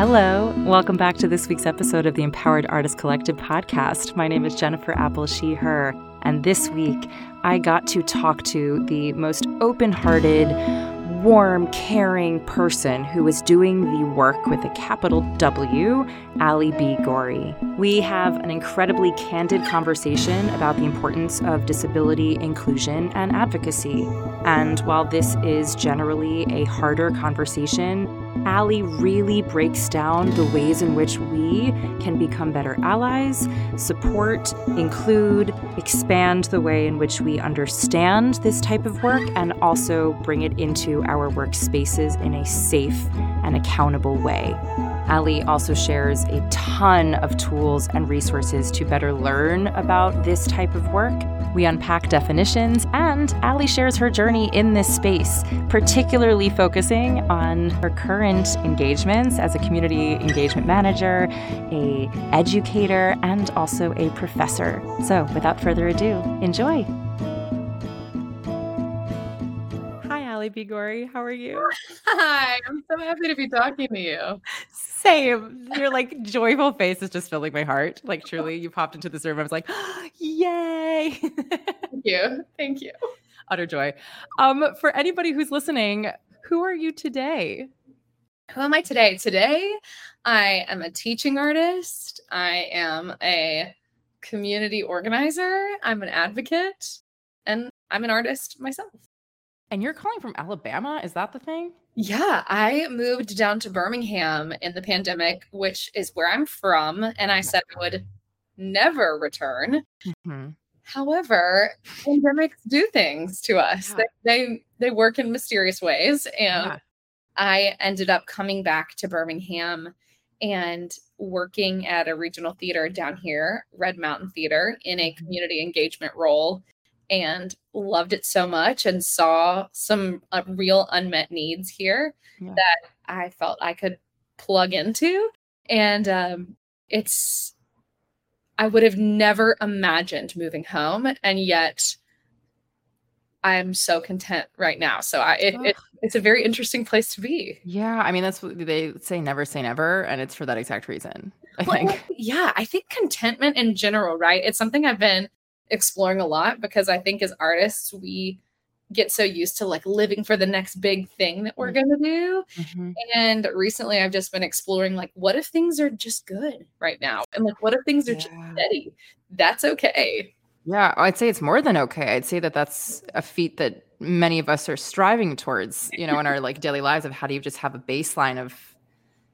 Hello, welcome back to this week's episode of the Empowered Artist Collective podcast. My name is Jennifer Apple, she, her, and this week I got to talk to the most open hearted, warm, caring person who is doing the work with a capital W, Alie B. Gorrie. We have an incredibly candid conversation about the importance of disability inclusion and advocacy. And while this is generally a harder conversation, Alie really breaks down the ways in which we can become better allies, support, include, expand the way in which we understand this type of work, and also bring it into our workspaces in a safe and accountable way. Alie also shares a ton of tools and resources to better learn about this type of work. We unpack definitions, and Alie shares her journey in this space, particularly focusing on her current engagements as a community engagement manager, a educator, and also a professor. So, without further ado, enjoy. B. Gorrie. How are you? Hi, I'm so happy to be talking to you. Same. Your like joyful face is just filling my heart. Like truly, you popped into this room. I was like, yay! Thank you. Thank you. Utter joy. Um, for anybody who's listening, who are you today? Who am I today? Today, I am a teaching artist. I am a community organizer. I'm an advocate, and I'm an artist myself. And you're calling from Alabama? Is that the thing? Yeah, I moved down to Birmingham in the pandemic, which is where I'm from. And I said I would never return. Mm-hmm. However, pandemics do things to us. Yeah. They, they, they work in mysterious ways. And yeah. I ended up coming back to Birmingham and working at a regional theater down here, Red Mountain Theater, in a mm-hmm. community engagement role and loved it so much and saw some uh, real unmet needs here yeah. that I felt I could plug into. And um, it's, I would have never imagined moving home. And yet I'm so content right now. So I, it, it, it's a very interesting place to be. Yeah. I mean, that's what they say, never say never. And it's for that exact reason. I well, think. Yeah. I think contentment in general, right? It's something I've been exploring a lot because I think as artists, we get so used to like living for the next big thing that we're mm-hmm. going to do. Mm-hmm. And recently I've just been exploring like, what if things are just good right now? And like, what if things are yeah. just steady? That's okay. Yeah, I'd say it's more than okay. I'd say that that's a feat that many of us are striving towards, you know, in our like daily lives of how do you just have a baseline of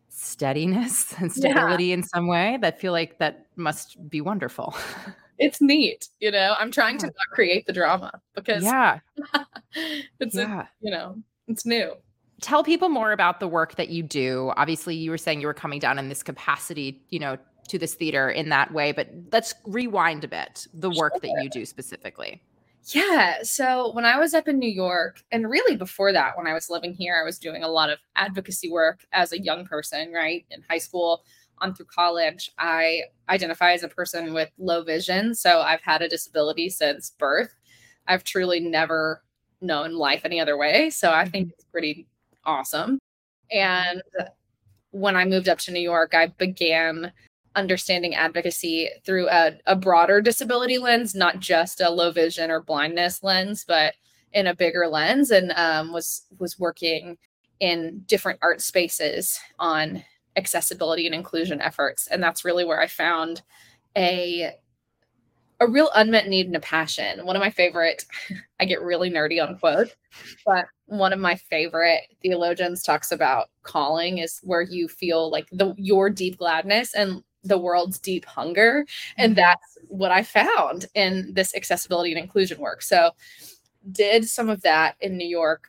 steadiness and stability yeah. in some way that feel like that must be wonderful. it's neat, you know. I'm trying to not create the drama because yeah, it's yeah. A, you know it's new. Tell people more about the work that you do. Obviously, you were saying you were coming down in this capacity, you know, to this theater in that way, but let's rewind a bit. The work sure. that you do specifically. Yeah. So when I was up in New York, and really before that, when I was living here, I was doing a lot of advocacy work as a young person, right? In high school, on through college, I identify as a person with low vision. So I've had a disability since birth. I've truly never known life any other way. So I think mm-hmm. it's pretty awesome. And when I moved up to New York, I began understanding advocacy through a, a broader disability lens, not just a low vision or blindness lens, but in a bigger lens, and um, was was working in different art spaces on accessibility and inclusion efforts. And that's really where i found a a real unmet need and a passion. One of my favorite i get really nerdy on quotes but one of my favorite theologians talks about calling is where you feel like the your deep gladness and the world's deep hunger. And mm-hmm. that's what i found in this accessibility and inclusion work. So did some of that in new york.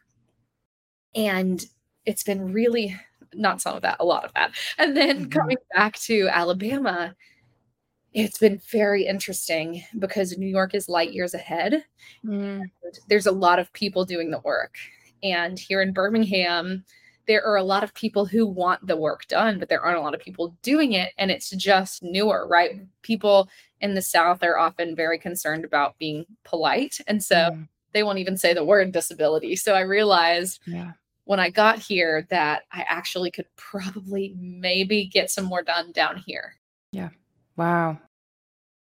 And it's been really not some of that, a lot of that. And then mm-hmm. coming back to Alabama, it's been very interesting because New York is light years ahead. Mm. There's a lot of people doing the work. And here in Birmingham, there are a lot of people who want the work done, but there aren't a lot of people doing it. And it's just newer, right? People in the South are often very concerned about being polite. And so mm. they won't even say the word disability. So I realized yeah when I got here that I actually could probably maybe get some more done down here. Yeah. Wow.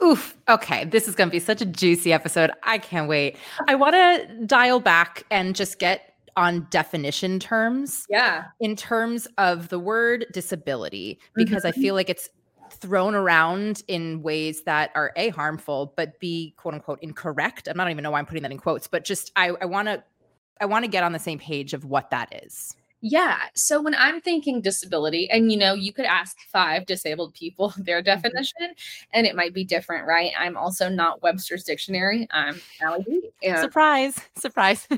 Oof. Okay. This is going to be such a juicy episode. I can't wait. I want to dial back and just get on definition terms. Yeah. In terms of the word disability, because mm-hmm. I feel like it's thrown around in ways that are a harmful, but b quote unquote incorrect. I'm not even know why I'm putting that in quotes, but just I, I want to I want to get on the same page of what that is. Yeah. So when I'm thinking disability, and you know, you could ask five disabled people their mm-hmm. definition, mm-hmm. and it might be different, right? I'm also not Webster's dictionary. I'm Alie. Surprise. Surprise.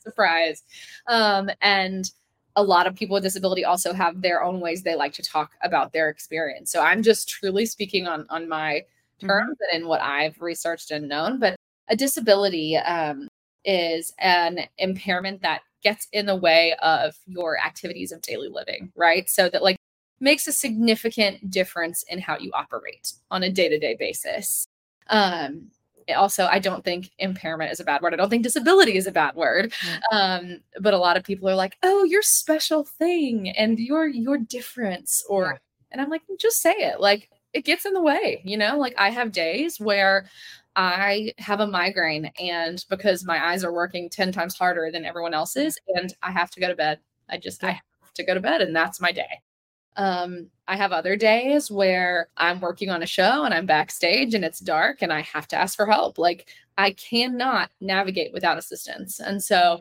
Surprise. Um, and a lot of people with disability also have their own ways they like to talk about their experience. So I'm just truly speaking on on my mm-hmm. terms mm-hmm. and in what I've researched and known. But a disability um, is an impairment that gets in the way of your activities of daily living, right? So that like makes a significant difference in how you operate on a day-to-day basis. Um also I don't think impairment is a bad word. I don't think disability is a bad word. Mm-hmm. Um but a lot of people are like, "Oh, your special thing and your your difference or yeah. and I'm like, just say it. Like it gets in the way, you know? Like I have days where I have a migraine and because my eyes are working 10 times harder than everyone else's and I have to go to bed. I just I have to go to bed and that's my day. Um, I have other days where I'm working on a show and I'm backstage and it's dark and I have to ask for help. Like I cannot navigate without assistance. And so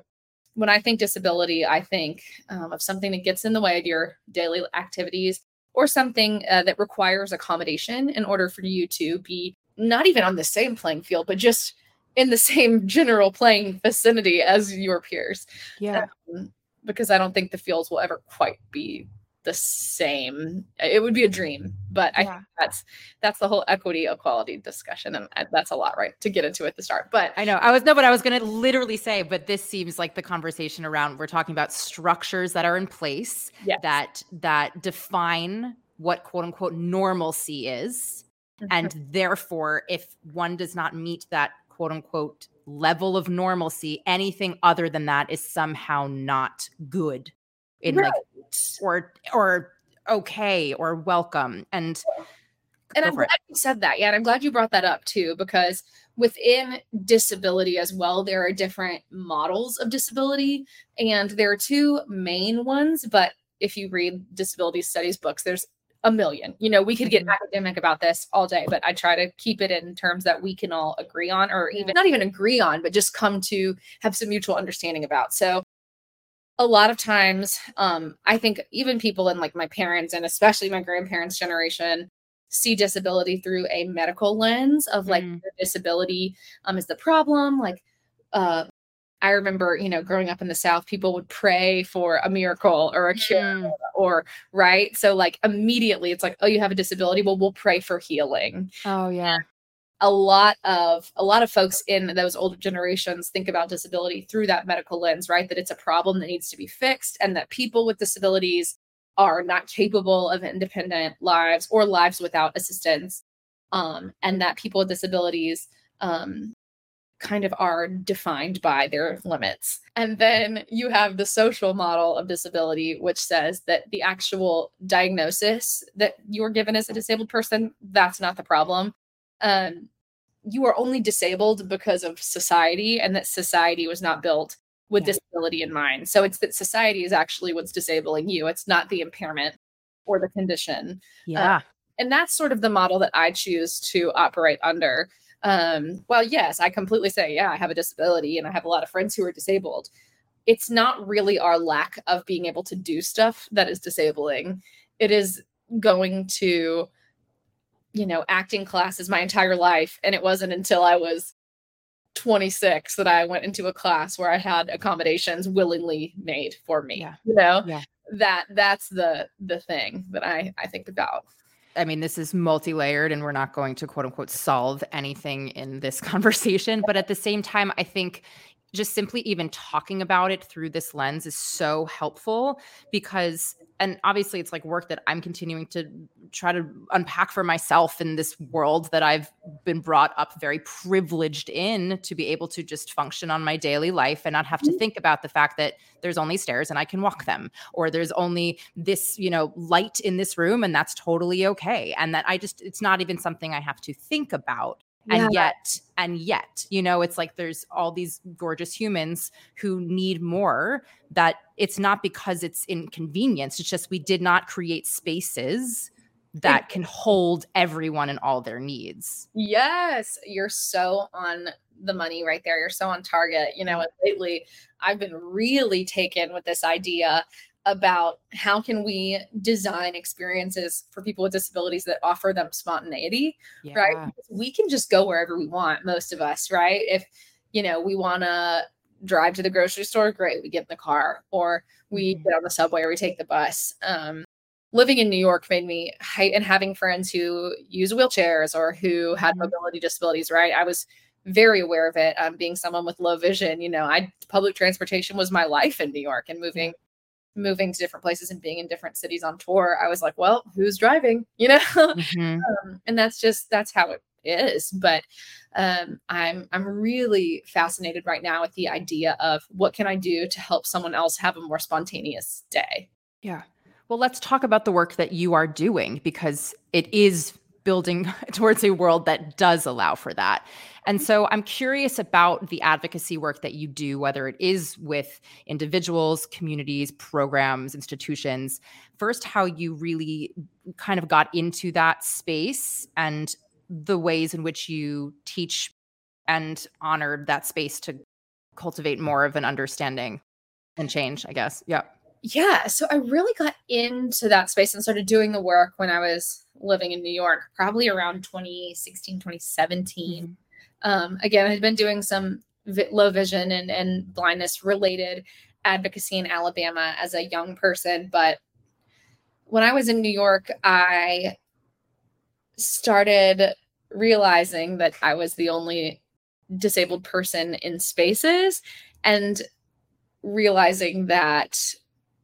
when I think disability, I think um, of something that gets in the way of your daily activities or something uh, that requires accommodation in order for you to be not even on the same playing field, but just in the same general playing vicinity as your peers. Yeah. Um, because I don't think the fields will ever quite be the same. It would be a dream, but yeah. I think that's that's the whole equity equality discussion, and that's a lot, right, to get into at the start. But I know I was no, but I was going to literally say, but this seems like the conversation around we're talking about structures that are in place yes. that that define what quote unquote normalcy is Mm-hmm. And therefore, if one does not meet that quote unquote level of normalcy, anything other than that is somehow not good in right. like or or okay or welcome. And and I'm glad you said that. Yeah, and I'm glad you brought that up too, because within disability as well, there are different models of disability, and there are two main ones. But if you read disability studies books, there's a million. You know, we could get mm-hmm. academic about this all day, but I try to keep it in terms that we can all agree on, or even not even agree on, but just come to have some mutual understanding about. So, a lot of times, um, I think even people in like my parents and especially my grandparents' generation see disability through a medical lens of like mm. disability um, is the problem, like uh, I remember, you know, growing up in the South, people would pray for a miracle or a cure, mm. or right. So, like, immediately it's like, oh, you have a disability. Well, we'll pray for healing. Oh, yeah. A lot of a lot of folks in those older generations think about disability through that medical lens, right? That it's a problem that needs to be fixed, and that people with disabilities are not capable of independent lives or lives without assistance, um, and that people with disabilities um, kind of are defined by their limits. And then you have the social model of disability, which says that the actual diagnosis that you're given as a disabled person, that's not the problem. Um, you are only disabled because of society, and that society was not built with yeah. disability in mind. So it's that society is actually what's disabling you, it's not the impairment or the condition. Yeah. Uh, and that's sort of the model that I choose to operate under um, well, yes, I completely say, yeah, I have a disability and I have a lot of friends who are disabled. It's not really our lack of being able to do stuff that is disabling. It is going to, you know, acting classes my entire life. And it wasn't until I was 26 that I went into a class where I had accommodations willingly made for me. Yeah. You know, yeah. that that's the the thing that I I think about. I mean, this is multi layered and we're not going to quote unquote solve anything in this conversation. But at the same time, I think just simply even talking about it through this lens is so helpful because and obviously it's like work that I'm continuing to try to unpack for myself in this world that I've been brought up very privileged in to be able to just function on my daily life and not have to mm-hmm. think about the fact that there's only stairs and I can walk them or there's only this, you know, light in this room and that's totally okay and that I just it's not even something I have to think about and yeah. yet and yet you know it's like there's all these gorgeous humans who need more that it's not because it's inconvenience it's just we did not create spaces that can hold everyone and all their needs yes you're so on the money right there you're so on target you know lately i've been really taken with this idea about how can we design experiences for people with disabilities that offer them spontaneity yeah. right we can just go wherever we want most of us right if you know we want to drive to the grocery store great we get in the car or we mm-hmm. get on the subway or we take the bus um, living in new york made me hate and having friends who use wheelchairs or who had mm-hmm. mobility disabilities right i was very aware of it um, being someone with low vision you know i public transportation was my life in new york and moving moving to different places and being in different cities on tour, I was like, well, who's driving? You know, mm-hmm. um, and that's just that's how it is. But um, I'm I'm really fascinated right now with the idea of what can I do to help someone else have a more spontaneous day. Yeah. Well, let's talk about the work that you are doing because it is building towards a world that does allow for that. And so I'm curious about the advocacy work that you do, whether it is with individuals, communities, programs, institutions. First, how you really kind of got into that space and the ways in which you teach and honored that space to cultivate more of an understanding and change, I guess. Yeah. Yeah. So I really got into that space and started doing the work when I was living in New York, probably around 2016, 2017. Mm-hmm. Um, again, I'd been doing some vi- low vision and, and blindness related advocacy in Alabama as a young person. But when I was in New York, I started realizing that I was the only disabled person in spaces and realizing that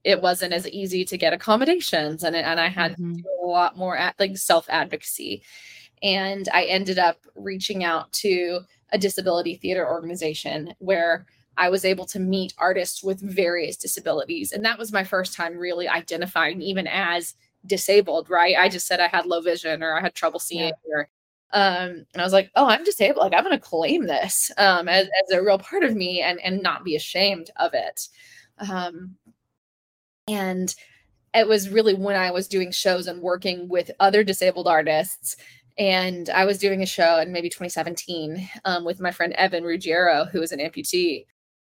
it wasn't as easy to get accommodations and, and I had mm-hmm. a lot more at like self advocacy. And I ended up reaching out to a disability theater organization where I was able to meet artists with various disabilities. And that was my first time really identifying even as disabled, right? I just said I had low vision or I had trouble seeing yeah. or um and I was like, oh, I'm disabled. Like I'm gonna claim this um as, as a real part of me and and not be ashamed of it. Um and it was really when I was doing shows and working with other disabled artists and I was doing a show in maybe 2017 um, with my friend Evan Ruggiero, who is an amputee,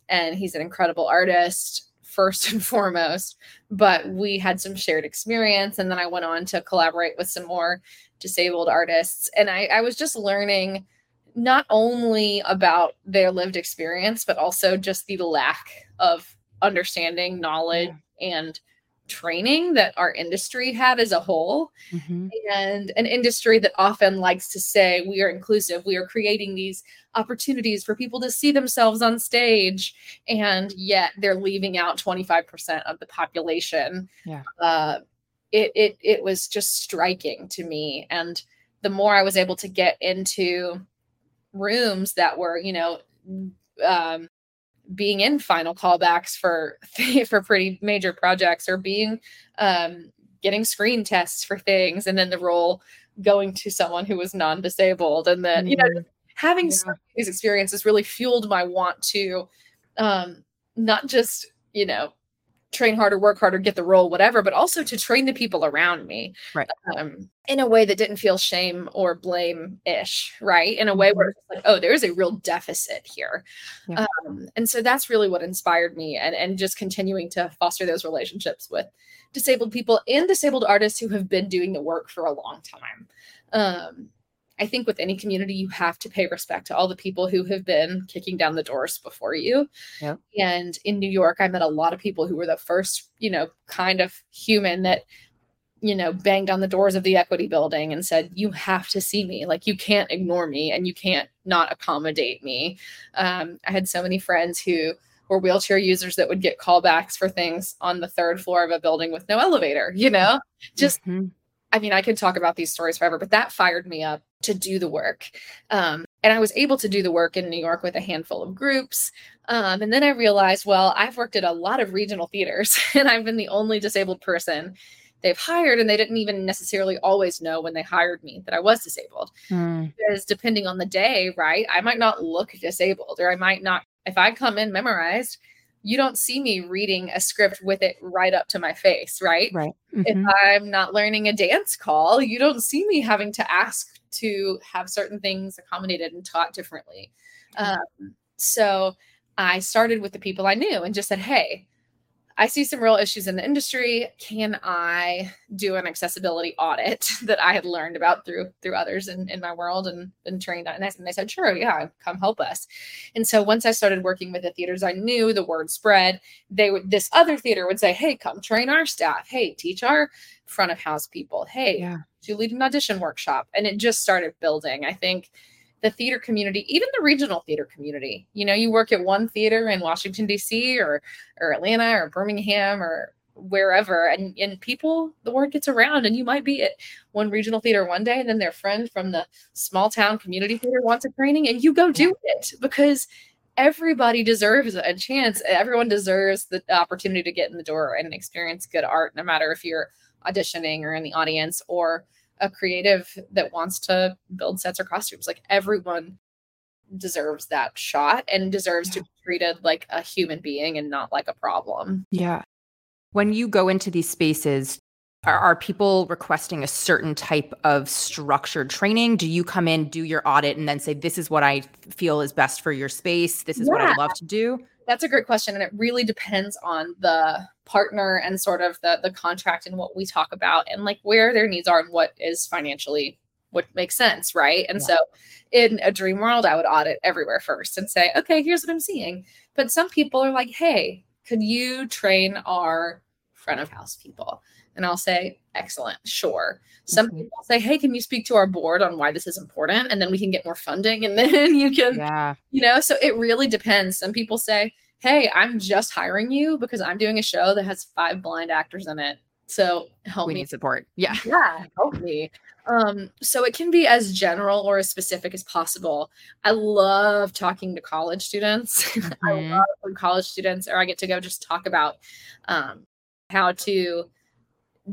and he's an incredible artist first and foremost. But we had some shared experience, and then I went on to collaborate with some more disabled artists, and I, I was just learning not only about their lived experience, but also just the lack of understanding, knowledge, yeah. And training that our industry had as a whole. Mm-hmm. and an industry that often likes to say we are inclusive. We are creating these opportunities for people to see themselves on stage. And yet they're leaving out 25% of the population. Yeah. Uh, it, it it was just striking to me. And the more i was able to get into rooms that were you know um, being in final callbacks for for pretty major projects or being um, getting screen tests for things and then the role going to someone who was non-disabled and then mm-hmm. you know mm-hmm. having yeah. these experiences really fueled my want to um, not just you know train harder, work harder, get the role, whatever, but also to train the people around me right. Um, in a way that didn't feel shame or blame ish, right? In a way where mm-hmm. it's like, oh, there's a real deficit here. Yeah. Um, and so that's really what inspired me and, and just continuing to foster those relationships with disabled people and disabled artists who have been doing the work for a long time. Um, I think with any community, you have to pay respect to all the people who have been kicking down the doors before you. Yeah. And in New York, I met a lot of people who were the first, you know, kind of human that, you know, banged on the doors of the equity building and said, You have to see me. Like, you can't ignore me and you can't not accommodate me. Um, I had so many friends who were wheelchair users that would get callbacks for things on the third floor of a building with no elevator, you know? Just mm-hmm. I mean, I could talk about these stories forever, but that fired me up to do the work. Um, and I was able to do the work in New York with a handful of groups. Um, and then I realized, well, I've worked at a lot of regional theaters and I've been the only disabled person they've hired. And they didn't even necessarily always know when they hired me that I was disabled. Mm. Because depending on the day, right, I might not look disabled or I might not, if I come in memorized, you don't see me reading a script with it right up to my face, right? Right. Mm-hmm. If I'm not learning a dance call, you don't see me having to ask to have certain things accommodated and taught differently. Mm-hmm. Um, so I started with the people I knew and just said, hey, I see some real issues in the industry. Can I do an accessibility audit that I had learned about through through others in, in my world and been trained on? And, I, and they said, sure, yeah, come help us. And so once I started working with the theaters, I knew the word spread. They would this other theater would say, hey, come train our staff. Hey, teach our front of house people. Hey, yeah. to lead an audition workshop. And it just started building. I think the theater community, even the regional theater community. You know, you work at one theater in Washington D.C. or or Atlanta or Birmingham or wherever, and and people, the word gets around, and you might be at one regional theater one day, and then their friend from the small town community theater wants a training, and you go do it because everybody deserves a chance. Everyone deserves the opportunity to get in the door and experience good art, no matter if you're auditioning or in the audience or a creative that wants to build sets or costumes. Like everyone deserves that shot and deserves yeah. to be treated like a human being and not like a problem. Yeah. When you go into these spaces, are, are, people requesting a certain type of structured training? Do you come in, do your audit, and then say, This is what I feel is best for your space? This is yeah. what I love to do? That's a great question. And it really depends on the partner and sort of the the contract and what we talk about and like where their needs are and what is financially what makes sense, right? And yeah. so in a dream world, I would audit everywhere first and say, okay, here's what I'm seeing. But some people are like, hey, could you train our front of house people? And I'll say, excellent, sure. Some mm-hmm. people say, hey, can you speak to our board on why this is important? And then we can get more funding and then you can, yeah. you know, so it really depends. Some people say, hey, I'm just hiring you because I'm doing a show that has five blind actors in it. So help we me. need support. Yeah. Yeah. Help me. Um, so it can be as general or as specific as possible. I love talking to college students. Mm-hmm. I love when college students, or I get to go just talk about um, how to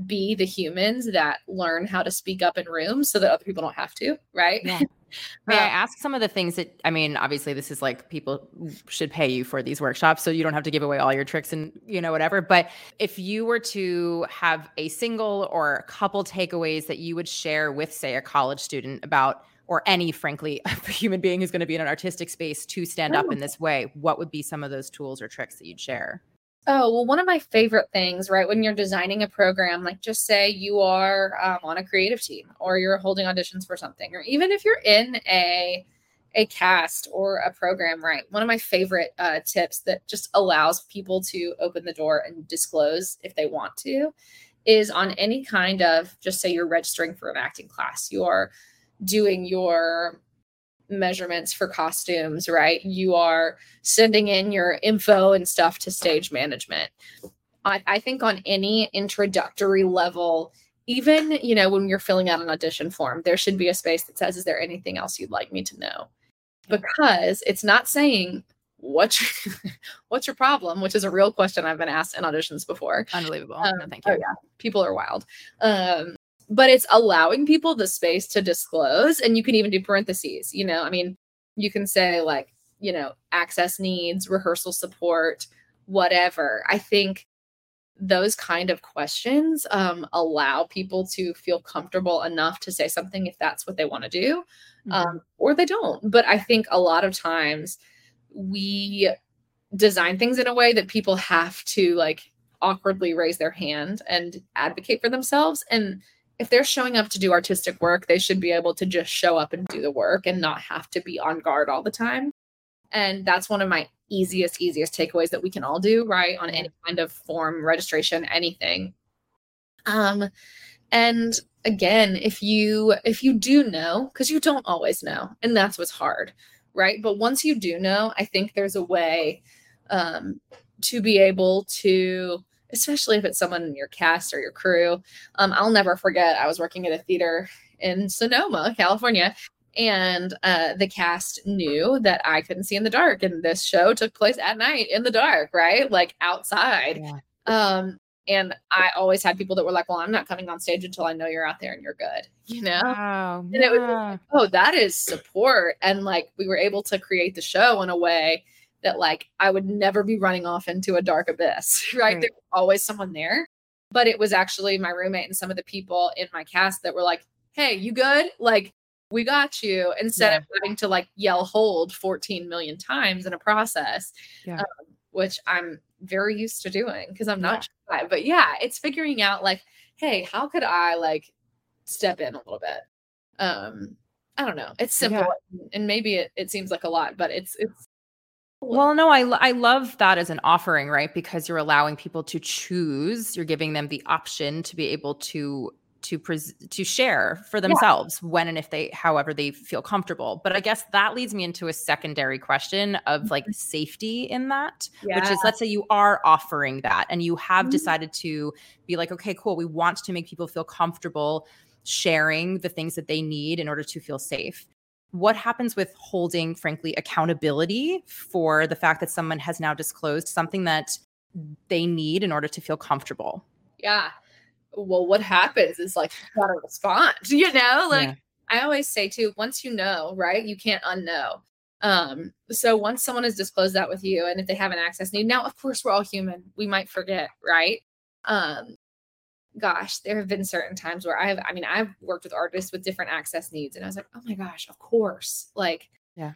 be the humans that learn how to speak up in rooms so that other people don't have to, right? Yeah. May I um, ask some of the things that I mean, obviously this is like people should pay you for these workshops so you don't have to give away all your tricks and you know whatever, but if you were to have a single or a couple takeaways that you would share with say a college student about or any frankly human being who's going to be in an artistic space to stand up in oh. this way, what would be some of those tools or tricks that you'd share? Oh, well, one of my favorite things, right, when you're designing a program, like just say you are um, on a creative team or you're holding auditions for something, or even if you're in a a cast or a program, right? One of my favorite uh, tips that just allows people to open the door and disclose if they want to is on any kind of just say you're registering for an acting class, you're doing your measurements for costumes, right? You are sending in your info and stuff to stage management. I, I think on any introductory level, even you know when you're filling out an audition form there should be a space that says is there anything else you'd like me to know? Because it's not saying what's your, what's your problem? which is a real question i've been asked in auditions before. Unbelievable. Um, no, thank you. oh yeah. People are wild. Um, but it's allowing people the space to disclose and you can even do parentheses you know i mean you can say like you know access needs rehearsal support whatever i think those kind of questions um, allow people to feel comfortable enough to say something if that's what they want to do mm-hmm. um, or they don't but i think a lot of times we design things in a way that people have to like awkwardly raise their hand and advocate for themselves and if they're showing up to do artistic work, they should be able to just show up and do the work and not have to be on guard all the time. And that's one of my easiest, easiest takeaways that we can all do, right? On any kind of form, registration, anything. Um, and again, if you if you do know, because you don't always know, and that's what's hard, right? But once you do know, I think there's a way um, to be able to especially if it's someone in your cast or your crew um, i'll never forget i was working at a theater in sonoma california and uh, the cast knew that i couldn't see in the dark and this show took place at night in the dark right like outside yeah. um, and I always had people that were like, well, I'm not coming on stage until I know you're out there and you're good, you know? Wow, and yeah. it was, like, oh, that is support. And like, we were able to create the show in a way that like I would never be running off into a dark abyss, right? right. There's always someone there. But it was actually my roommate and some of the people in my cast that were like, hey, you good? Like, we got you instead yeah. of having to like yell hold 14 million times in a process. Yeah. Um, which I'm very used to doing because I'm not yeah. shy. But yeah, it's figuring out like, hey, how could I like step in a little bit? Um, I don't know. It's simple yeah. and maybe it, it seems like a lot, but it's it's well, no, I I love that as an offering, right? Because you're allowing people to choose. You're giving them the option to be able to to pres- to share for themselves yeah. when and if they however they feel comfortable but i guess that leads me into a secondary question of like mm-hmm. safety in that yeah. which is let's say you are offering that and you have mm-hmm. decided to be like okay cool we want to make people feel comfortable sharing the things that they need in order to feel safe what happens with holding frankly accountability for the fact that someone has now disclosed something that they need in order to feel comfortable yeah well, what happens is like you gotta respond, you know? Like yeah. I always say too, once you know, right, you can't unknow. Um, so once someone has disclosed that with you, and if they have an access need, now of course we're all human, we might forget, right? Um, gosh, there have been certain times where I've, I mean, I've worked with artists with different access needs, and I was like, oh my gosh, of course, like, yeah,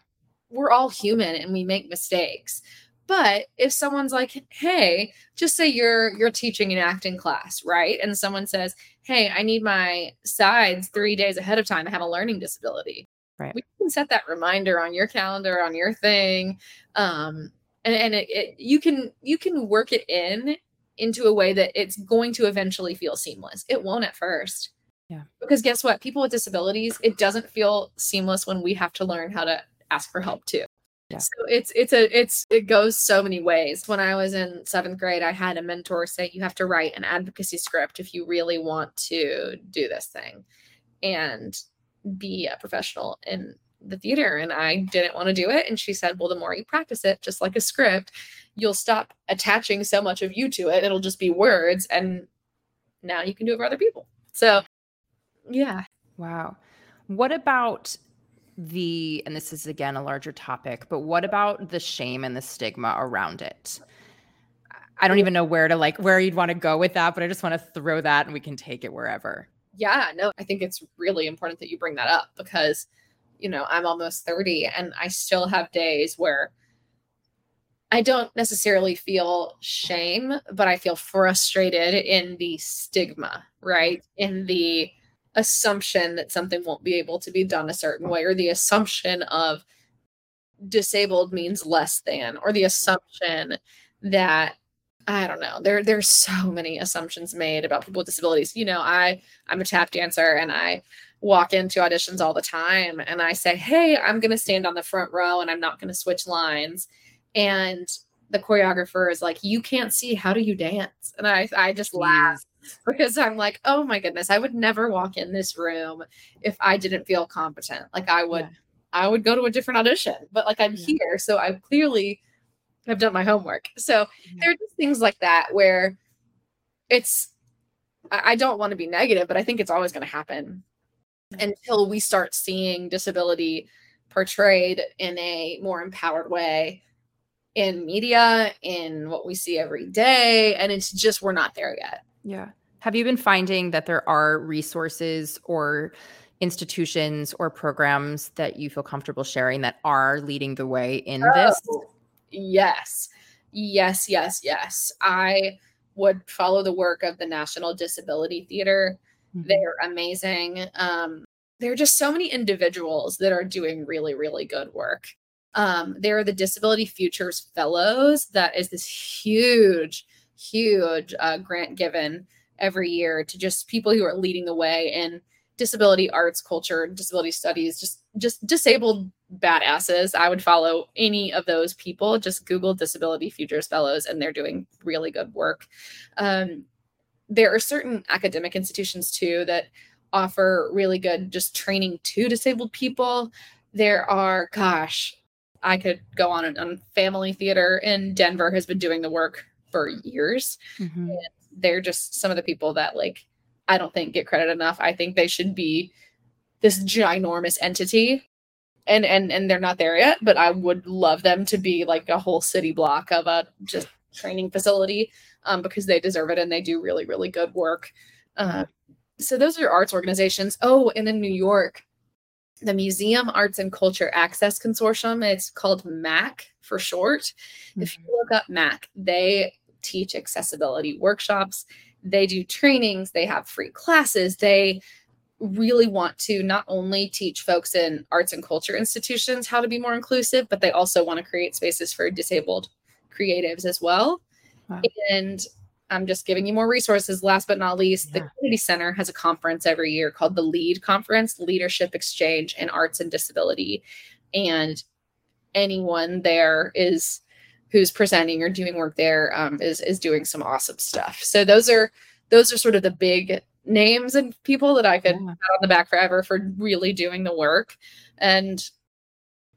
we're all human and we make mistakes. But if someone's like, "Hey, just say you're you're teaching an acting class, right?" and someone says, "Hey, I need my sides 3 days ahead of time. I have a learning disability." Right. We can set that reminder on your calendar on your thing. Um and, and it, it, you can you can work it in into a way that it's going to eventually feel seamless. It won't at first. Yeah. Because guess what? People with disabilities, it doesn't feel seamless when we have to learn how to ask for help too. Yeah. So it's it's a it's it goes so many ways. When I was in seventh grade, I had a mentor say you have to write an advocacy script if you really want to do this thing and be a professional in the theater. And I didn't want to do it. And she said, Well, the more you practice it, just like a script, you'll stop attaching so much of you to it. It'll just be words. And now you can do it for other people. So yeah. Wow. What about the and this is again a larger topic but what about the shame and the stigma around it i don't even know where to like where you'd want to go with that but i just want to throw that and we can take it wherever yeah no i think it's really important that you bring that up because you know i'm almost 30 and i still have days where i don't necessarily feel shame but i feel frustrated in the stigma right in the assumption that something won't be able to be done a certain way or the assumption of disabled means less than or the assumption that I don't know. There there's so many assumptions made about people with disabilities. You know, I I'm a tap dancer and I walk into auditions all the time and I say, "Hey, I'm going to stand on the front row and I'm not going to switch lines." And the choreographer is like, "You can't see. How do you dance?" And I I just laugh because I'm like, oh my goodness, I would never walk in this room if I didn't feel competent. Like I would, yeah. I would go to a different audition, but like I'm yeah. here, so I clearly have done my homework. So yeah. there are just things like that where it's, I, I don't want to be negative, but I think it's always going to happen until we start seeing disability portrayed in a more empowered way in media in what we see every day and it's just we're not there yet yeah. Have you been finding that there are resources or institutions or programs that you feel comfortable sharing that are leading the way in oh, this? Yes. Yes, yes, yes. I would follow the work of the National Disability Theater. Mm-hmm. They're amazing. Um, there are just so many individuals that are doing really, really good work. Um, there are the Disability Futures Fellows. That is this huge huge uh, grant given every year to just people who are leading the way in disability arts culture disability studies just just disabled badasses. I would follow any of those people. Just Google Disability Futures Fellows, and they're doing really good work. Um, there are certain academic institutions too that offer really good just training to disabled people. There are, gosh, I could go on and on. Phamaly Theater in Denver has been doing the work for years. Mm-hmm. they're just some of the people that like I don't think get credit enough. I think they should be this ginormous entity and and and they're not there yet but i would love them to be like a whole city block of a just training facility um, because they deserve it and they do really really good work uh, so those are arts organizations oh and in new york the museum arts and culture access consortium it's called mac for short mm-hmm. if you look up mac they teach accessibility workshops they do trainings they have free classes they really want to not only teach folks in arts and culture institutions how to be more inclusive, but they also want to create spaces for disabled creatives as well. Wow. And I'm just giving you more resources. Last but not least, yeah. the Kennedy Center has a conference every year called the LEAD Conference, Leadership Exchange in Arts and Disability. And anyone there is who's presenting or doing work there um, is is doing some awesome stuff. So those are those are sort of the big names and people that I could yeah. pat on the back forever for really doing the work. And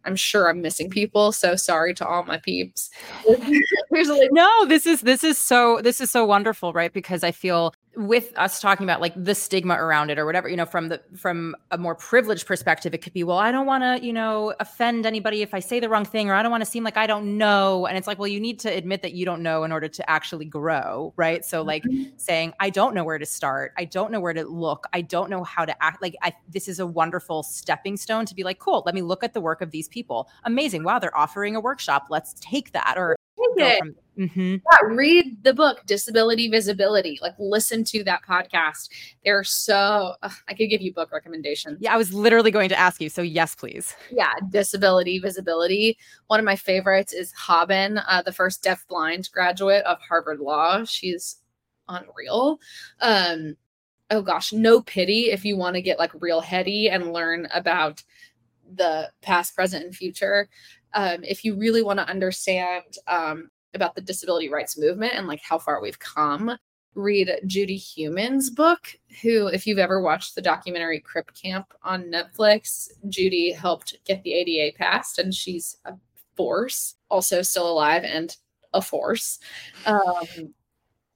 I'm sure I'm missing people, so sorry to all my peeps. no, this is this is so this is so wonderful, right? Because I feel with us talking about like the stigma around it or whatever you know from the from a more privileged perspective it could be well i don't want to you know offend anybody if i say the wrong thing or i don't want to seem like i don't know. And it's like well you need to admit that you don't know in order to actually grow right? So like mm-hmm. saying i don't know where to start. I don't know where to look. I don't know how to act. Like I, this is a wonderful stepping stone to be like cool let me look at the work of these people. Amazing. Wow they're offering a workshop. Let's take that. Or it. From, mm-hmm. yeah, read the book Disability Visibility. Like listen to that podcast. They're so uh, I could give you book recommendations. Yeah, I was literally going to ask you. So yes, please. Yeah, Disability Visibility. One of my favorites is Haben, uh, the first deaf blind graduate of Harvard Law. She's unreal. Um, oh gosh, no pity if you want to get like real heady and learn about the past, present, and future um, if you really want to understand um, about the disability rights movement and like how far we've come, read Judy Heumann's book. Who, if you've ever watched the documentary Crip Camp on Netflix, Judy helped get the ADA passed, and she's a force, also still alive and a force. Um,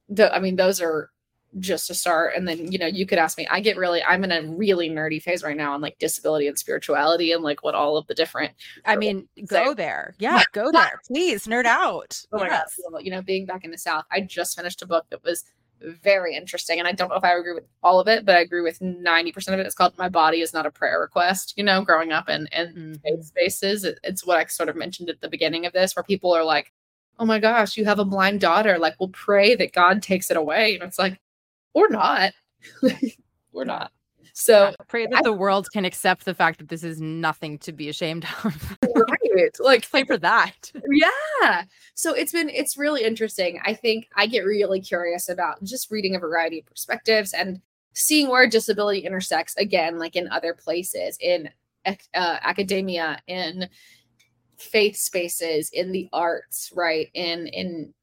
the, I mean, those are just to start. And then you know you could ask me i get really i'm in a really nerdy phase right now on like disability and spirituality and like what all of the different i mean go there. Yeah go there. Please nerd out. Oh my yes. god you know being back in the south i just finished a book that was very interesting and i don't know if i agree with all of it but i agree with 90% of it. It's called my body is not a prayer request you know growing up in in mm-hmm. spaces. It, it's what i sort of mentioned at the beginning of this where people are like oh my gosh you have a blind daughter. Like we'll pray that god takes it away. And it's like or not. or not. So yeah, pray that I, the world can accept the fact that this is nothing to be ashamed of. right. Like play for that. Yeah. So it's been it's really interesting. I think I get really curious about just reading a variety of perspectives and seeing where disability intersects again, like in other places, in uh, academia, in faith spaces, in the arts, right? In in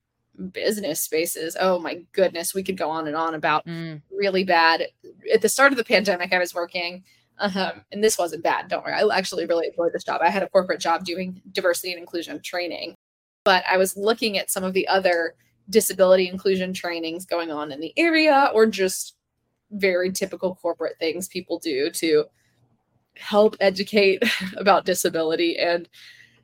business spaces. Oh my goodness, we could go on and on about mm. really bad. At the start of the pandemic, I was working, um, and this wasn't bad. Don't worry, I actually really enjoyed this job. I had a corporate job doing diversity and inclusion training, but I was looking at some of the other disability inclusion trainings going on in the area, or just very typical corporate things people do to help educate about disability and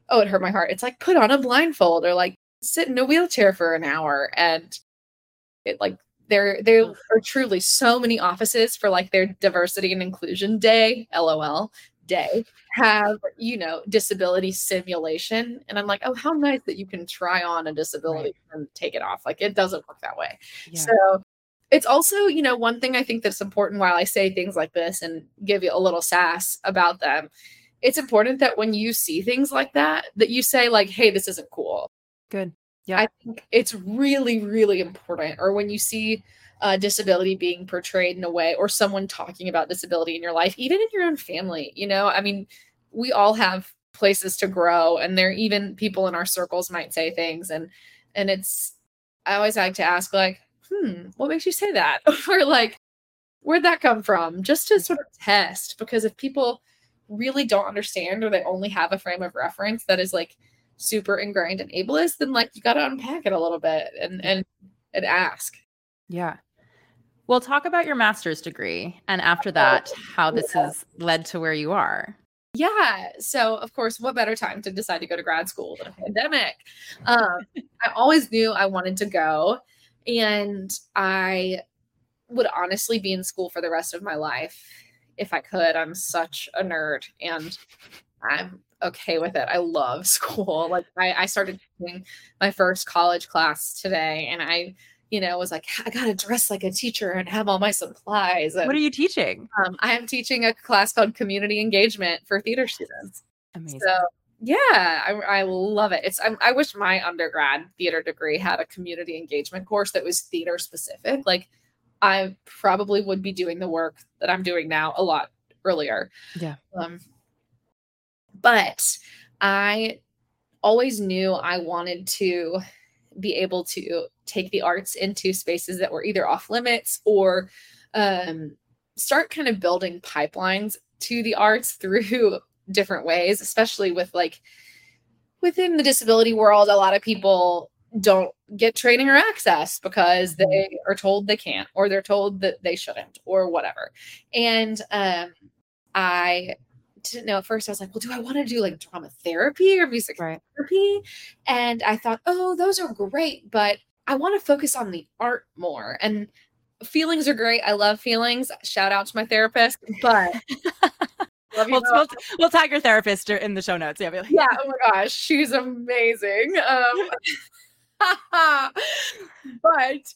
oh it hurt my heart it's like put on a blindfold or like sit in a wheelchair for an hour and it like there there are truly so many offices for like their diversity and inclusion day lol day have you know disability simulation. And i'm like oh how nice that you can try on a disability right. and take it off. Like it doesn't work that way. Yeah. so it's also you know one thing i think that's important while i say things like this and give you a little sass about them it's important that when you see things like that that you say like hey this isn't cool Good. Yeah. I think it's really, really important. Or when you see uh, disability being portrayed in a way, or someone talking about disability in your life, even in your own family, you know, I mean, we all have places to grow and there even people in our circles might say things and and it's i always like to ask like hmm what makes you say that or like where'd that come from just to sort of test because if people really don't understand or they only have a frame of reference that is like super ingrained and ableist then like you got to unpack it a little bit and and and ask yeah well talk about your master's degree and after that how this yeah. has led to where you are yeah. So, of course, what better time to decide to go to grad school than a pandemic? Um, I always knew I wanted to go, and I would honestly be in school for the rest of my life if I could. I'm such a nerd, and I'm okay with it. I love school. Like, I, I started taking my first college class today, and I you know, was like, I gotta dress like a teacher and have all my supplies. And, what are you teaching? Um, I am teaching a class called Community Engagement for theater students. Amazing. So yeah, I, I love it. It's I, I wish my undergrad theater degree had a community engagement course that was theater specific. Like I probably would be doing the work that I'm doing now a lot earlier. Yeah. Um, but I always knew I wanted to be able to take the arts into spaces that were either off limits or um, start kind of building pipelines to the arts through different ways, especially with like within the disability world, a lot of people don't get training or access because mm-hmm. they are told they can't or they're told that they shouldn't or whatever. And um, I didn't know at first. I was like, well, do I want to do like drama therapy or music right. therapy? And I thought, oh, those are great, but I want to focus on the art more. And feelings are great. I love feelings. Shout out to my therapist, but we'll, we'll, we'll, tag your therapist in the show notes. Yeah, yeah. Oh my gosh, she's amazing. Um, but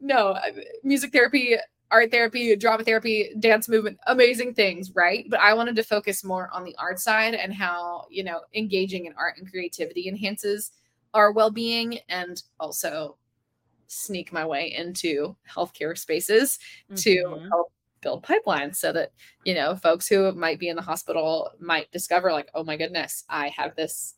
no, music therapy art therapy, drama therapy, dance movement, amazing things, right? But I wanted to focus more on the art side and how, you know, engaging in art and creativity enhances our well-being and also sneak my way into healthcare spaces mm-hmm. to help build pipelines so that, you know, folks who might be in the hospital might discover like, "Oh my goodness, I have this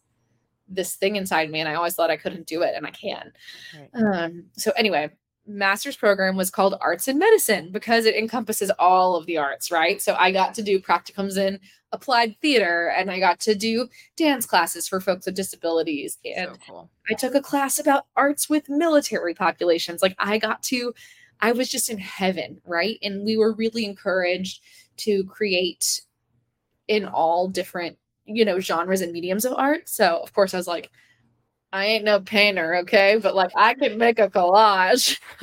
this thing inside me and I always thought I couldn't do it and I can." Right. Um so anyway, master's program was called Arts in Medicine because it encompasses all of the arts, right? So I got to do practicums in applied theater and I got to do dance classes for folks with disabilities. And so cool. I took a class about arts with military populations. Like I got to, I was just in heaven, right? And we were really encouraged to create in all different, you know, genres and mediums of art. So of course I was like, I ain't no painter, okay, but like I can make a collage.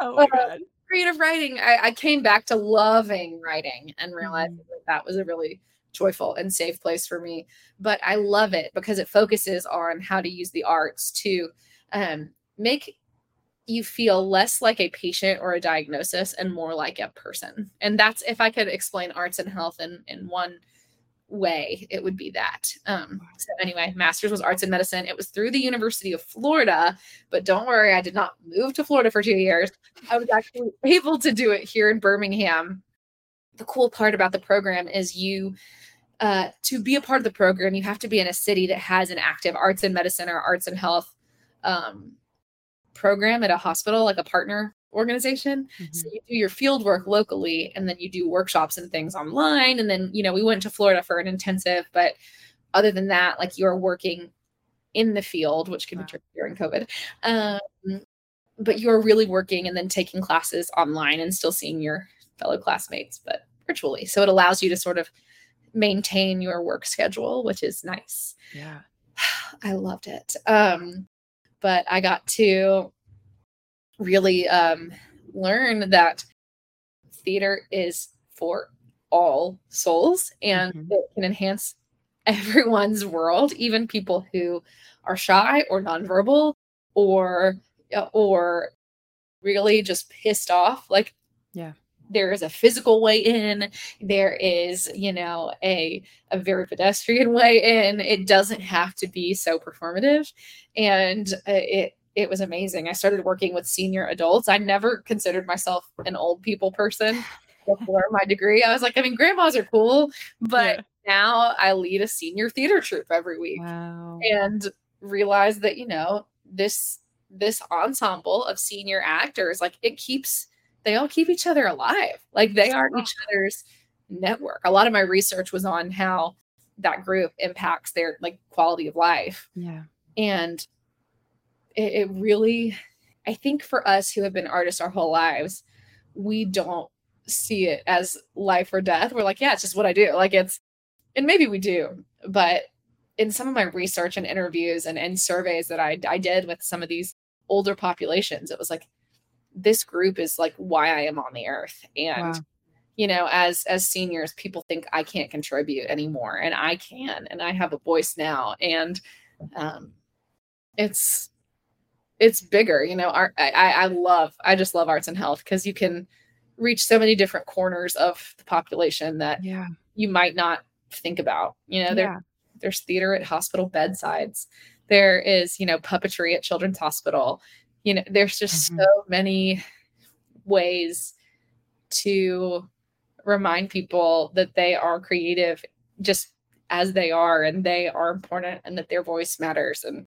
oh my god. creative writing, I, I, came back to loving writing and realized mm-hmm. that, that was a really joyful and safe place for me. But I love it because it focuses on how to use the arts to um, make you feel less like a patient or a diagnosis and more like a person. And that's if I could explain arts and health in in one way it would be that. Um so anyway master's was arts and medicine. It was through the university of florida but don't worry i did not move to florida for two years. I was actually able to do it here in birmingham. The cool part about the program is you uh, to be a part of the program you have to be in a city that has an active arts and medicine or arts and health um, program at a hospital like a partner organization. Mm-hmm. So you do your field work locally and then you do workshops and things online. And then, you know, we went to Florida for an intensive, but other than that, like you're working in the field, which can wow. be tricky during COVID. Um, but you're really working and then taking classes online and still seeing your fellow classmates, but virtually. So it allows you to sort of maintain your work schedule, which is nice. Yeah. I loved it. Um, but I got to really um, learn that theater is for all souls and mm-hmm. it can enhance everyone's world, even people who are shy or nonverbal or uh, or really just pissed off. Like, yeah, there is a physical way in. There is, you know, a a very pedestrian way in. It doesn't have to be so performative, and uh, it it was amazing. I started working with senior adults. I never considered myself an old people person before my degree. I was like, I mean, grandmas are cool, but yeah. now I lead a senior theater troupe every week. Wow. And realize that, you know, this this ensemble of senior actors, like it keeps they all keep each other alive. Like they are each other's network. A lot of my research was on how that group impacts their like quality of life. Yeah. And it, it really, I think for us who have been artists our whole lives, we don't see it as life or death. We're like, yeah, it's just what I do. Like it's, and maybe we do, but in some of my research and interviews and, and surveys that I, I did with some of these older populations, it was like, this group is like why I am on the earth. And wow you know as as seniors people think i can't contribute anymore and i can and i have a voice now and um it's it's bigger you know art i i love i just love arts and health because you can reach so many different corners of the population that yeah. you might not think about you know there there's theater at hospital bedsides. There is you know puppetry at children's hospital. You know there's just mm-hmm. so many ways to remind people that they are creative just as they are and they are important and that their voice matters and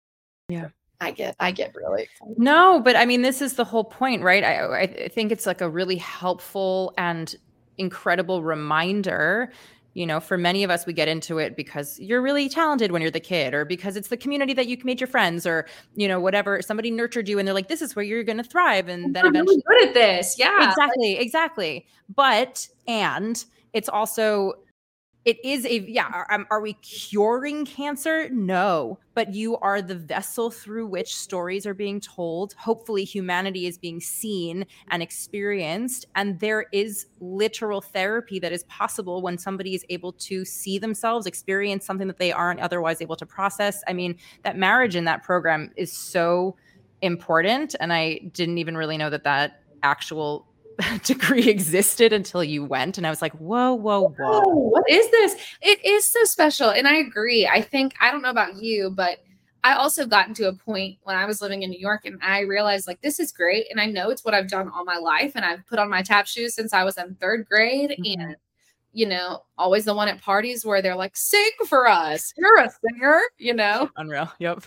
yeah I get, I get really excited. No, but I mean, this is the whole point, right? I, I think it's like a really helpful and incredible reminder you know for many of us we get into it because you're really talented when you're the kid or because it's the community that you made your friends or you know whatever somebody nurtured you and they're like this is where you're going to thrive and then I'm eventually really good at this yeah exactly exactly but and it's also it is a yeah are, um, are, we curing cancer? No but you are the vessel through which stories are being told. Hopefully humanity is being seen and experienced and there is literal therapy that is possible when somebody is able to see themselves experience something that they aren't otherwise able to process. I mean that marriage in that program is so important and i didn't even really know that that actual degree existed until you went and i was like whoa whoa whoa what is this? It is so special and i agree. I think i don't know about you but i also gotten to a point when i was living in new york and i realized like this is great and i know it's what i've done all my life and i've put on my tap shoes since i was in third grade mm-hmm. and you know always the one at parties where they're like sing for us. You're a singer you know? Unreal yep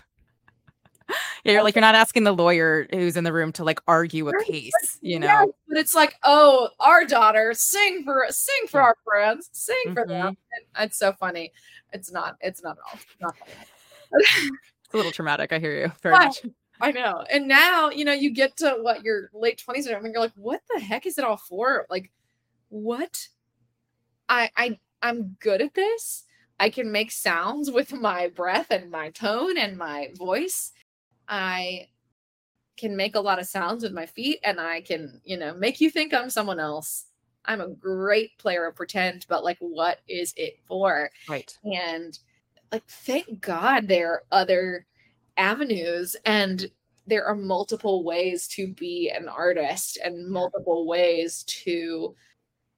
yeah, you're like you're not asking the lawyer who's in the room to like argue a case, you know. Yeah, but it's like, oh, our daughter, sing for sing for yeah. our friends, sing mm-hmm. for them. Mm-hmm. And it's so funny. It's not. It's not at all. It's not it's a little traumatic. I hear you very much. I know. And now, you know, you get to what your late 20s are, and you're like, what the heck is it all for? Like, what? I I I'm good at this. I can make sounds with my breath and my tone and my voice. I can make a lot of sounds with my feet and I can, you know, make you think I'm someone else. I'm a great player of pretend, but like, what is it for? Right. And like, thank God there are other avenues and there are multiple ways to be an artist and multiple ways to,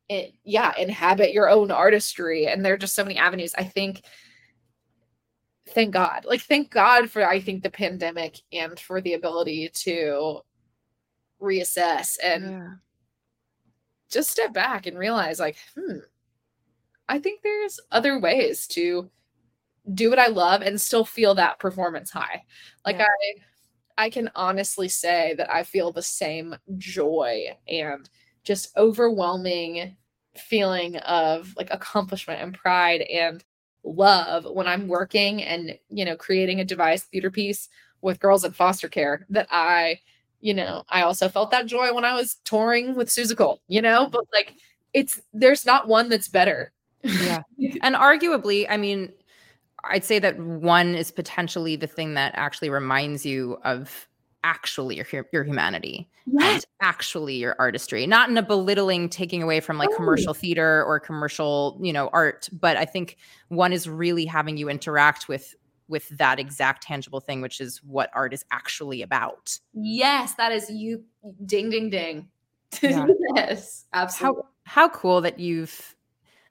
it, yeah, inhabit your own artistry. And there are just so many avenues. I think thank God. Like, thank God for, I think, the pandemic and for the ability to reassess and yeah. just step back and realize, like, hmm, I think there's other ways to do what I love and still feel that performance high. Like, yeah. I, I can honestly say that I feel the same joy and just overwhelming feeling of like accomplishment and pride and love when I'm working and, you know, creating a devised theater piece with girls in foster care that I, you know, I also felt that joy when I was touring with Seussical, you know, but like it's there's not one that's better. Yeah. and arguably, I mean, I'd say that one is potentially the thing that actually reminds you of actually your your humanity yes. and actually your artistry not in a belittling taking away from like oh. commercial theater or commercial you know art but i think one is really having you interact with with that exact tangible thing which is what art is actually about yes that is you ding ding ding yeah. yes absolutely how, how cool that you've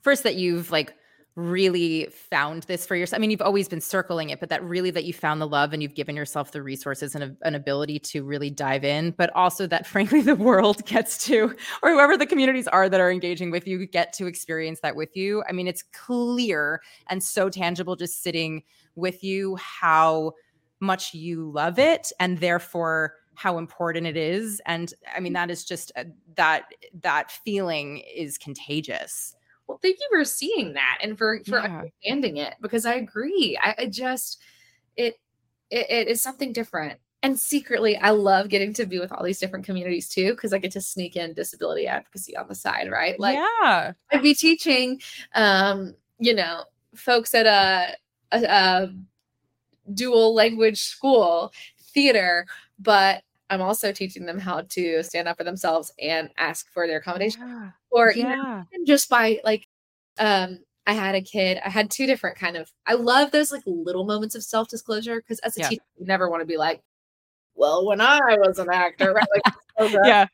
first that you've like really found this for yourself? I mean, you've always been circling it, but that really that you found the love and you've given yourself the resources and a, an ability to really dive in, but also that frankly the world gets to, or whoever the communities are that are engaging with you, get to experience that with you. I mean, it's clear and so tangible just sitting with you how much you love it and therefore how important it is and i mean that is just a, that that feeling is contagious well thank you for seeing that and for for yeah. understanding it because i agree. I, I just it, it it is something different. And secretly i love getting to be with all these different communities too because i get to sneak in disability advocacy on the side right? Like yeah. I'd be teaching um you know folks at a, a, a dual language school theater but I'm also teaching them how to stand up for themselves and ask for their accommodation. Yeah. Or yeah. just by like um I had a kid, I had two different kind of I love those like little moments of self-disclosure because as a yeah. teacher, you never want to be like, well, when I was an actor, right? Like, yeah.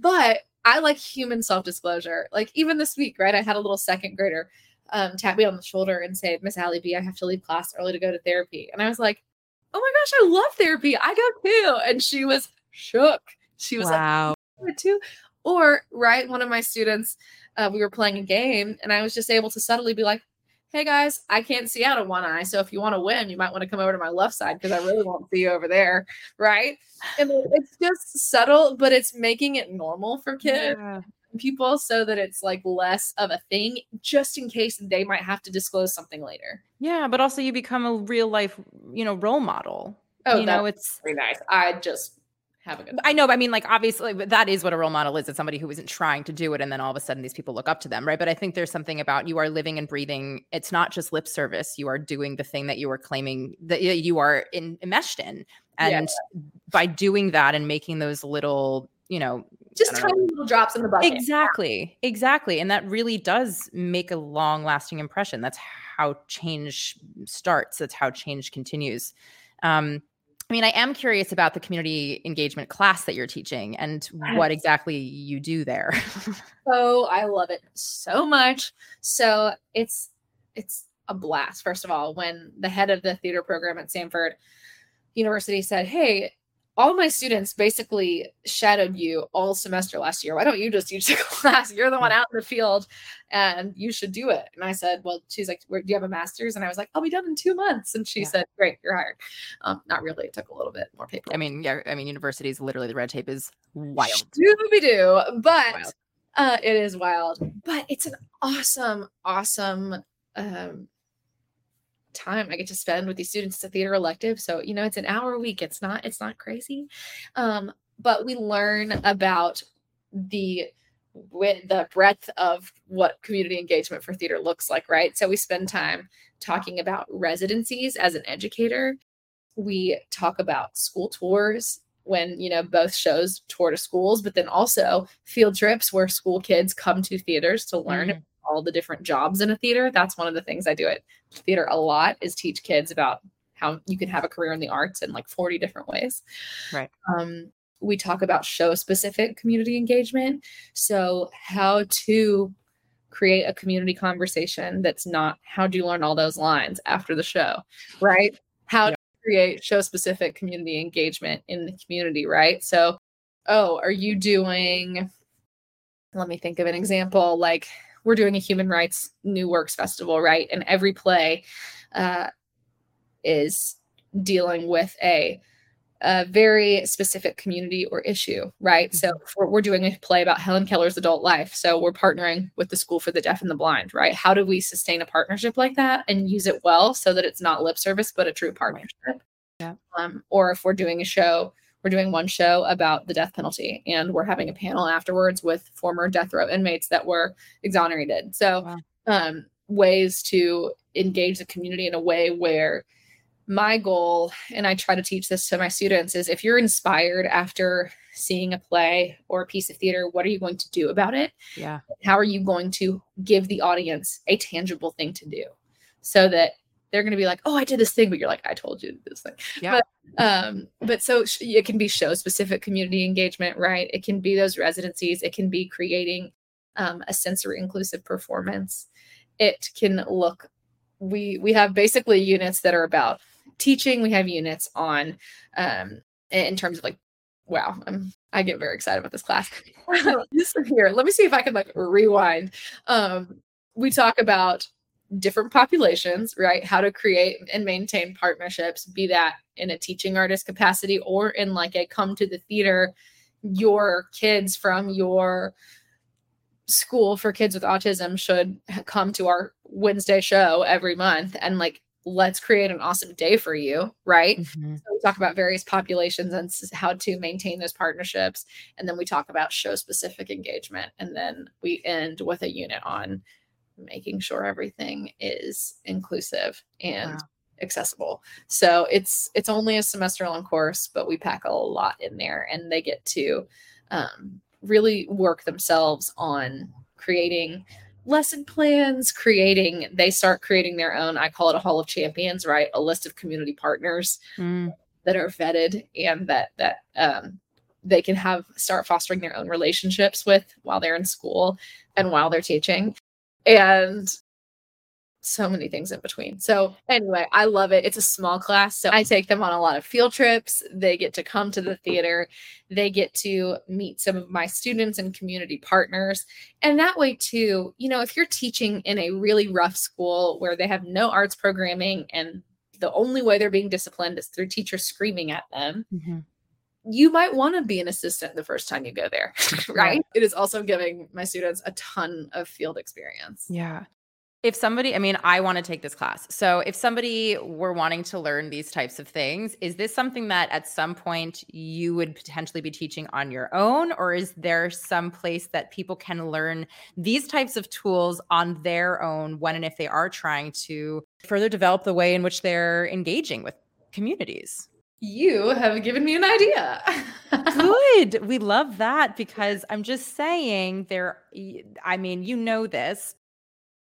But I like human self-disclosure. Like even this week, right? I had a little second grader um tap me on the shoulder and say, Miss Alie B, I have to leave class early to go to therapy. And I was like, oh my gosh, I love therapy. I go too. And she was shook. She was wow. like, too. Or, right, one of my students, uh, we were playing a game and I was just able to subtly be like, hey guys, I can't see out of one eye. So if you want to win, you might want to come over to my left side because I really won't see you over there. Right. And it's just subtle, but it's making it normal for kids. Yeah. People so that it's like less of a thing, just in case they might have to disclose something later. Yeah, but also you become a real life, you know, role model. Oh, you know, it's very nice. I just have a good time. I know, but I mean, like, obviously, that is what a role model is. It's somebody who isn't trying to do it. And then all of a sudden, these people look up to them, right? But I think there's something about you are living and breathing. It's not just lip service. You are doing the thing that you are claiming that you are in, enmeshed in. And yeah. by doing that and making those little, you know, just tiny know. little drops in the bucket. Exactly. Exactly. And that really does make a long lasting impression. That's how change starts. That's how change continues. Um, I mean, I am curious about the community engagement class that you're teaching and what exactly you do there. oh, I love it so much. So it's it's a blast. First of all, when the head of the theater program at Samford University said, "Hey, all my students basically shadowed you all semester last year. Why don't you just teach the class? You're the one out in the field and you should do it. And I said, Well, she's like, Do you have a master's? And I was like, I'll be done in two months. And she yeah. said, Great, you're hired. Um, not really. It took a little bit more paper. I mean, yeah, I mean, universities literally the red tape is wild. Scooby Doo, but. Uh, it is wild. But it's an awesome, awesome um time I get to spend with these students. It's a theater elective. So, you know, it's an hour a week. It's not, it's not crazy. Um, but we learn about the with the breadth of what community engagement for theater looks like, right? So we spend time talking about residencies as an educator. We talk about school tours when you know both shows tour to schools, but then also field trips where school kids come to theaters to learn mm all the different jobs in a theater. That's one of the things I do at theater a lot is teach kids about how you can have a career in the arts in like 40 different ways. Right. Um, we talk about show specific community engagement. So, how to create a community conversation that's not how do you learn all those lines after the show, right? How to create show specific community engagement in the community, right? So, oh, are you doing, let me think of an example like we're doing a human rights new works festival, right? And every play uh, is dealing with a a very specific community or issue, right? So mm-hmm. we're, we're, doing a play about Helen Keller's adult life. So we're partnering with the School for the Deaf and the Blind, right? How do we sustain a partnership like that and use it well so that it's not lip service, but a true partnership? Yeah. Um, or if we're doing a show we're doing one show about the death penalty and we're having a panel afterwards with former death row inmates that were exonerated. So wow. um, ways to engage the community in a way where my goal and i try to teach this to my students is if you're inspired after seeing a play or a piece of theater what are you going to do about it? Yeah. How are you going to give the audience a tangible thing to do so that they're going to be like, "Oh, I did this thing," but you're like, "I told you this thing." Yeah. But, um, but so sh- it can be show specific community engagement, right? It can be those residencies. It can be creating um, a sensory inclusive performance. it can look we we have basically units that are about teaching we have units on um in terms of like wow i'm i get very excited about this class here let me see if i can like rewind um we talk about different populations right how to create and maintain partnerships be that in a teaching artist capacity or in like a come to the theater your kids from your school for kids with autism should come to our Wednesday show every month and like let's create an awesome day for you, right? Mm-hmm. So we talk about various populations and how to maintain those partnerships and then we talk about show specific engagement and then we end with a unit on making sure everything is inclusive and wow. accessible. So it's it's only a semester long course, but we pack a lot in there and they get to um, really work themselves on creating lesson plans creating they start creating their own i call it a hall of champions right a list of community partners mm. that are vetted and that that um, they can have start fostering their own relationships with while they're in school and while they're teaching and so many things in between. So, anyway, I love it. It's a small class. So, I take them on a lot of field trips. They get to come to the theater, they get to meet some of my students and community partners. And that way, too, you know, if you're teaching in a really rough school where they have no arts programming and the only way they're being disciplined is through teachers screaming at them. Mm-hmm you might want to be an assistant the first time you go there, right? Yeah. It is also giving my students a ton of field experience. Yeah if somebody i mean i want to take this class so if somebody were wanting to learn these types of things is this something that at some point you would potentially be teaching on your own or is there some place that people can learn these types of tools on their own when and if they are trying to further develop the way in which they're engaging with communities you have given me an idea. Good. We love that because I'm just saying there I mean, you know this,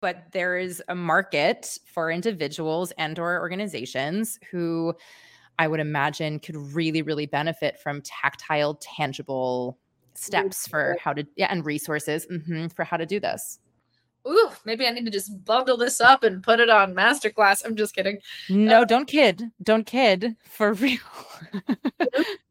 but there is a market for individuals and or organizations who i would imagine could really really benefit from tactile tangible steps for how to yeah and resources mm-hmm, for how to do this Ooh, maybe I need to just bundle this up and put it on masterclass. I'm just kidding. No, uh, don't kid. Don't kid for real.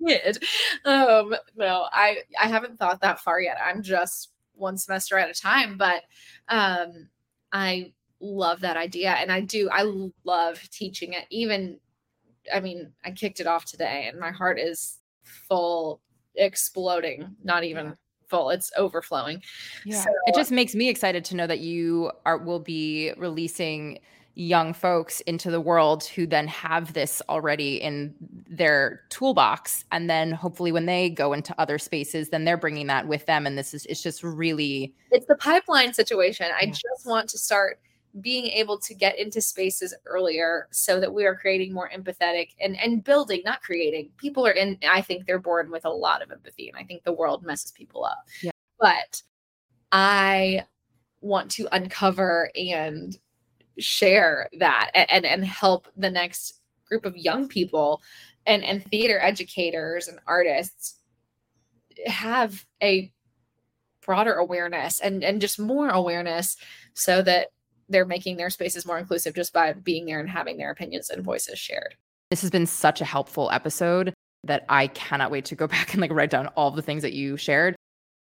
kid. Um, no, I I haven't thought that far yet. I'm just one semester at a time, but um I love that idea. And I do, I love teaching it. Even, I mean, I kicked it off today and my heart is full, exploding, not even full, it's overflowing. Yeah. So, it just makes me excited to know that you are, will be releasing young folks into the world who then have this already in their toolbox and then hopefully when they go into other spaces then they're bringing that with them and this is it's just really it's the pipeline situation i just want to start being able to get into spaces earlier so that we are creating more empathetic and and building not creating people are in i think they're born with a lot of empathy and i think the world messes people up yeah. but i want to uncover and share that and and help the next group of young people and and theater educators and artists have a broader awareness and and just more awareness so that they're making their spaces more inclusive just by being there and having their opinions and voices shared. This has been such a helpful episode that I cannot wait to go back and like write down all the things that you shared.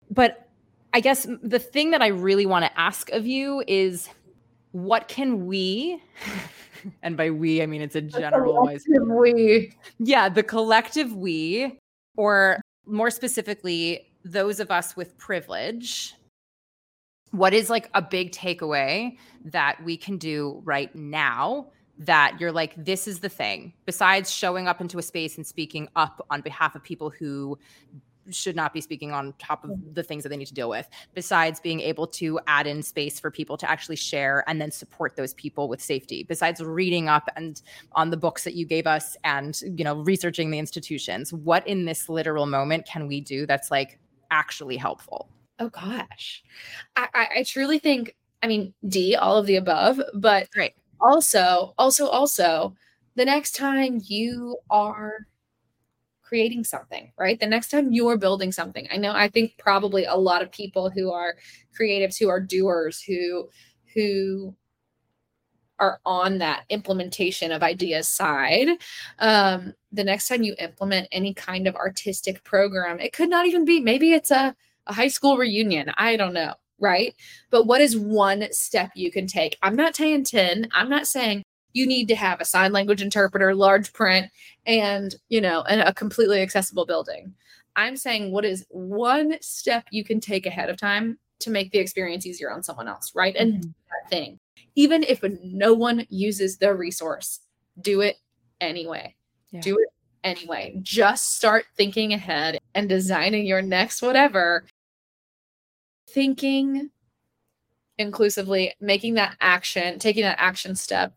But I guess the thing that I really want to ask of you is what can we and by we i mean it's a generalized we yeah the collective we or more specifically those of us with privilege what is like a big takeaway that we can do right now that you're like this is the thing. Besides showing up into a space and speaking up on behalf of people who should not be speaking on top of the things that they need to deal with. Besides being able to add in space for people to actually share and then support those people with safety. Besides reading up and on the books that you gave us and you know researching the institutions what in this literal moment can we do that's like actually helpful oh gosh i i, I truly think i mean d all of the above but right also also also the next time you are creating something, right? The next time you're building something. I know I think probably a lot of people who are creatives, who are doers, who who are on that implementation of ideas side, um, the next time you implement any kind of artistic program, it could not even be, maybe it's a, a high school reunion. I don't know. Right. But what is one step you can take? I'm not saying 10. I'm not saying you need to have a sign language interpreter, large print, and, you know, and a completely accessible building. I'm saying what is one step you can take ahead of time to make the experience easier on someone else, right? And mm-hmm. that thing even if no one uses the resource, do it anyway. Yeah. Do it anyway. Just start thinking ahead and designing your next whatever. Thinking inclusively, making that action, taking that action step.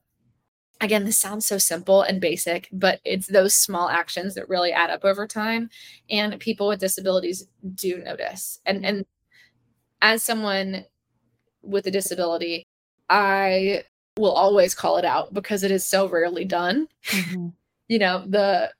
Again, this sounds so simple and basic, but it's those small actions that really add up over time. And people with disabilities do notice. And and as someone with a disability, I will always call it out because it is so rarely done. Mm-hmm. you know, the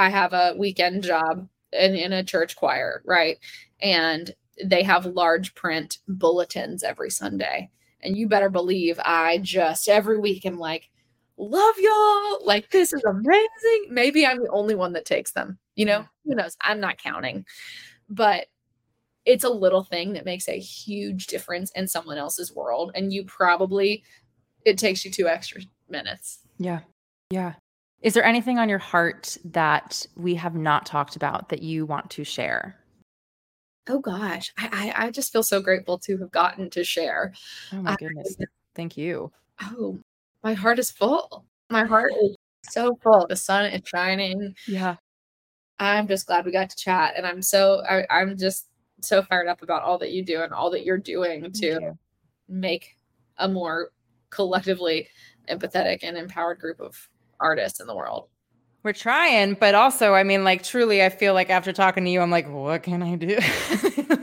I have a weekend job in, in a church choir, right? And they have large print bulletins every Sunday. And you better believe I just every week am like, love y'all. Like, this is amazing. Maybe I'm the only one that takes them. You know, who knows? I'm not counting. But it's a little thing that makes a huge difference in someone else's world and you probably it takes you two extra minutes yeah yeah is there anything on your heart that we have not talked about that you want to share? Oh gosh. I i, I just feel so grateful to have gotten to share. Oh my goodness. I, thank you. Oh my heart is full. My heart is so full. The sun is shining. Yeah. I'm just glad we got to chat and i'm so I, i'm just so fired up about all that you do and all that you're doing to make a more collectively empathetic and empowered group of artists in the world. We're trying, but also, I mean, like, truly, I feel like after talking to you, I'm like, what can I do?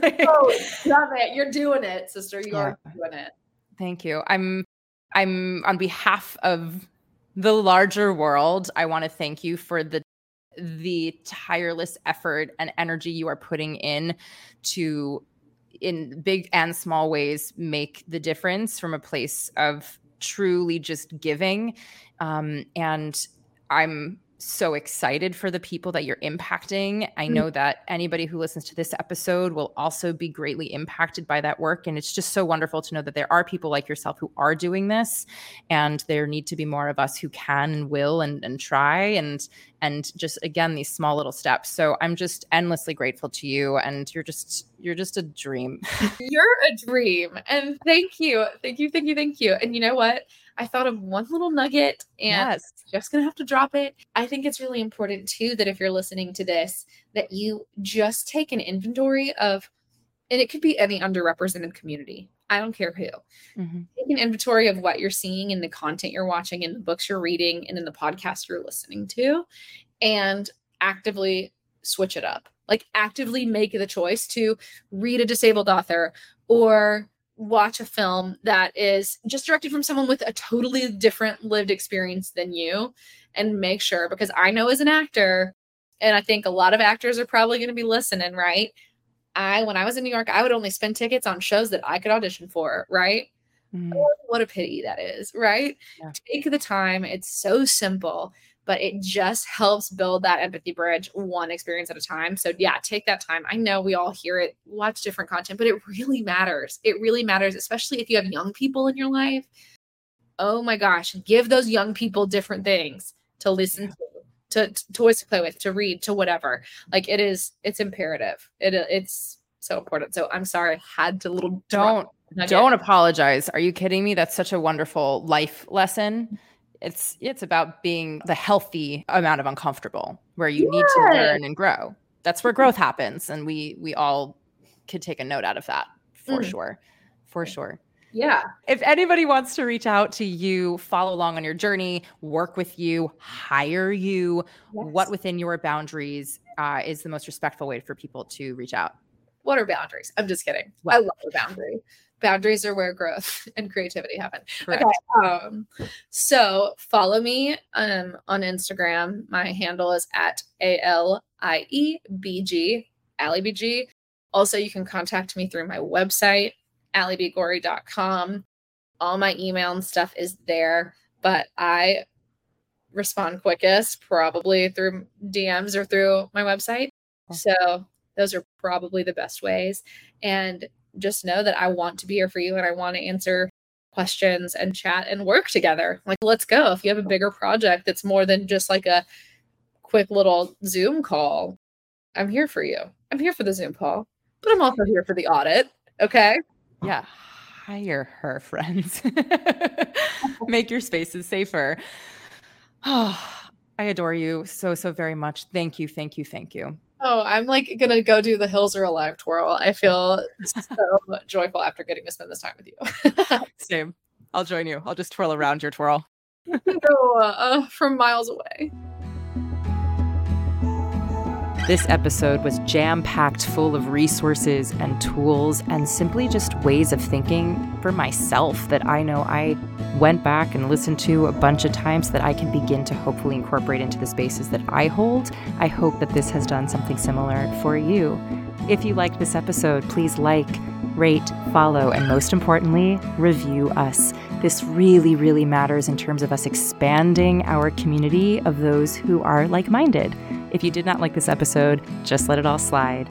like, oh, love it. You're doing it, sister. You yeah. are doing it. Thank you. I'm, I'm on behalf of the larger world. I want to thank you for the the tireless effort and energy you are putting in to in big and small ways make the difference from a place of truly just giving um, and i'm so excited for the people that you're impacting. I mm. know that anybody who listens to this episode will also be greatly impacted by that work. And it's just so wonderful to know that there are people like yourself who are doing this. And there need to be more of us who can and will and, and try and and just again these small little steps. So I'm just endlessly grateful to you. And you're just you're just a dream. you're a dream. And thank you. Thank you. Thank you. Thank you. And you know what? I thought of one little nugget and yes. just gonna have to drop it. I think it's really important too that if you're listening to this, that you just take an inventory of, and it could be any underrepresented community. I don't care who. Mm-hmm. Take an inventory of what you're seeing in the content you're watching, in the books you're reading, and in the podcast you're listening to, and actively switch it up. Like actively make the choice to read a disabled author or watch a film that is just directed from someone with a totally different lived experience than you and make sure because I know as an actor and I think a lot of actors are probably going to be listening, right? I when I was in New York, I would only spend tickets on shows that I could audition for, right? Mm. Oh, what a pity that is, right? Yeah. Take the time. It's so simple but it just helps build that empathy bridge one experience at a time. So, yeah, take that time. I know we all hear it, watch different content, but it really matters. It really matters, especially if you have young people in your life. Oh my gosh, give those young people different things to listen to, to, to toys to play with, to read, to whatever. Like it is, it's imperative. It it's so important. So I'm sorry, I had to little don't don't apologize. Are you kidding me? That's such a wonderful life lesson it's it's about being the healthy amount of uncomfortable where you need to learn and grow. That's where growth happens and we we all could take a note out of that for mm. sure for sure. Yeah. If anybody wants to reach out to you follow along on your journey work with you hire you yes. what within your boundaries uh, is the most respectful way for people to reach out? What are boundaries? I'm just kidding. Well, i love a boundary boundaries are where growth and creativity happen. Correct. Okay. Um, so follow me um, on Instagram. My handle is at A L I E B G, Alie BG. Also, you can contact me through my website, aliebgorrie.com. All my email and stuff is there. but I respond quickest probably through DMs or through my website. So those are probably the best ways. And just know that I want to be here for you and I want to answer questions and chat and work together. Like, let's go. If you have a bigger project that's more than just like a quick little Zoom call, I'm here for you. I'm here for the Zoom call, but I'm also here for the audit. Okay. Yeah. Hire her, friends. Make your spaces safer. Oh, I adore you so, so very much. Thank you. Thank you. Thank you. Oh, I'm like gonna go do the hills are alive twirl. I feel so joyful after getting to spend this time with you. Same. I'll join you. I'll just twirl around your twirl. Go uh, from miles away. This episode was jam packed full of resources and tools and simply just ways of thinking for myself that I know I went back and listened to a bunch of times that I can begin to hopefully incorporate into the spaces that I hold. I hope that this has done something similar for you. If you liked this episode, please like, rate, follow, and most importantly, review us. This really, really matters in terms of us expanding our community of those who are like minded. If you did not like this episode, just let it all slide.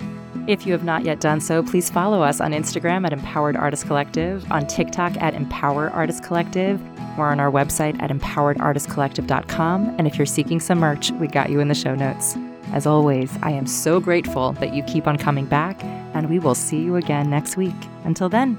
If you have not yet done so, please follow us on Instagram at Empowered Artist Collective, on TikTok at Empower Artist Collective, or on our website at empoweredartistcollective.com. And if you're seeking some merch, we got you in the show notes. As always, I am so grateful that you keep on coming back, and we will see you again next week. Until then,